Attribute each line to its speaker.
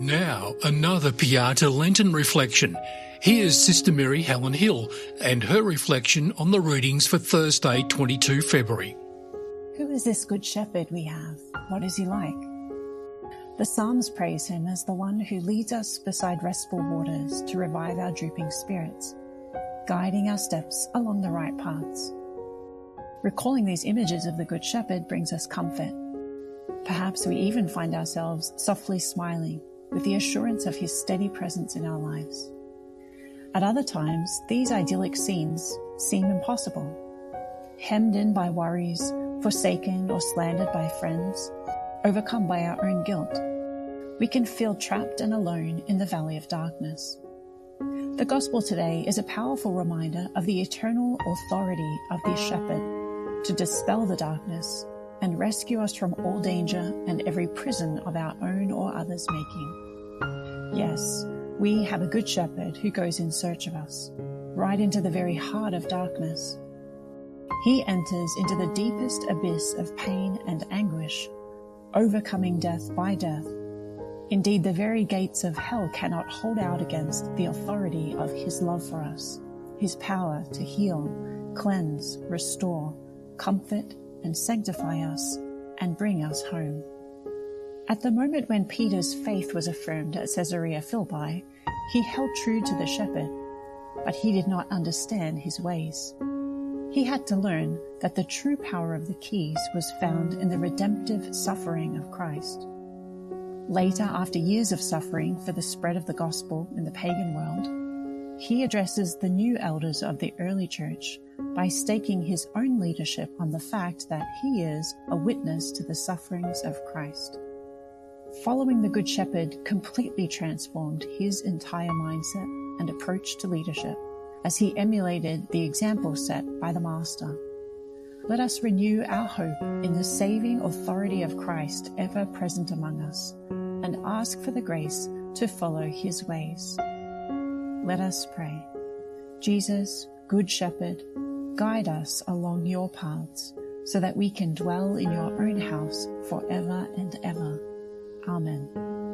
Speaker 1: Now, another Pietà Lenten reflection. Here's Sister Mary Helen Hill and her reflection on the readings for Thursday, 22 February.
Speaker 2: Who is this good shepherd we have? What is he like? The Psalms praise him as the one who leads us beside restful waters to revive our drooping spirits, guiding our steps along the right paths. Recalling these images of the Good Shepherd brings us comfort. Perhaps we even find ourselves softly smiling with the assurance of his steady presence in our lives. At other times, these idyllic scenes seem impossible. Hemmed in by worries, forsaken or slandered by friends, overcome by our own guilt, we can feel trapped and alone in the valley of darkness. The gospel today is a powerful reminder of the eternal authority of the shepherd to dispel the darkness and rescue us from all danger and every prison of our own or others' making. Yes, we have a good shepherd who goes in search of us, right into the very heart of darkness. He enters into the deepest abyss of pain and anguish, overcoming death by death. Indeed, the very gates of hell cannot hold out against the authority of his love for us, his power to heal, cleanse, restore, comfort, and sanctify us and bring us home. At the moment when Peter's faith was affirmed at Caesarea Philippi, he held true to the shepherd, but he did not understand his ways. He had to learn that the true power of the keys was found in the redemptive suffering of Christ. Later, after years of suffering for the spread of the gospel in the pagan world, he addresses the new elders of the early church by staking his own leadership on the fact that he is a witness to the sufferings of Christ. Following the Good Shepherd completely transformed his entire mindset and approach to leadership as he emulated the example set by the Master. Let us renew our hope in the saving authority of Christ ever present among us and ask for the grace to follow his ways. Let us pray. Jesus, Good Shepherd, guide us along your paths so that we can dwell in your own house forever and ever. Amen.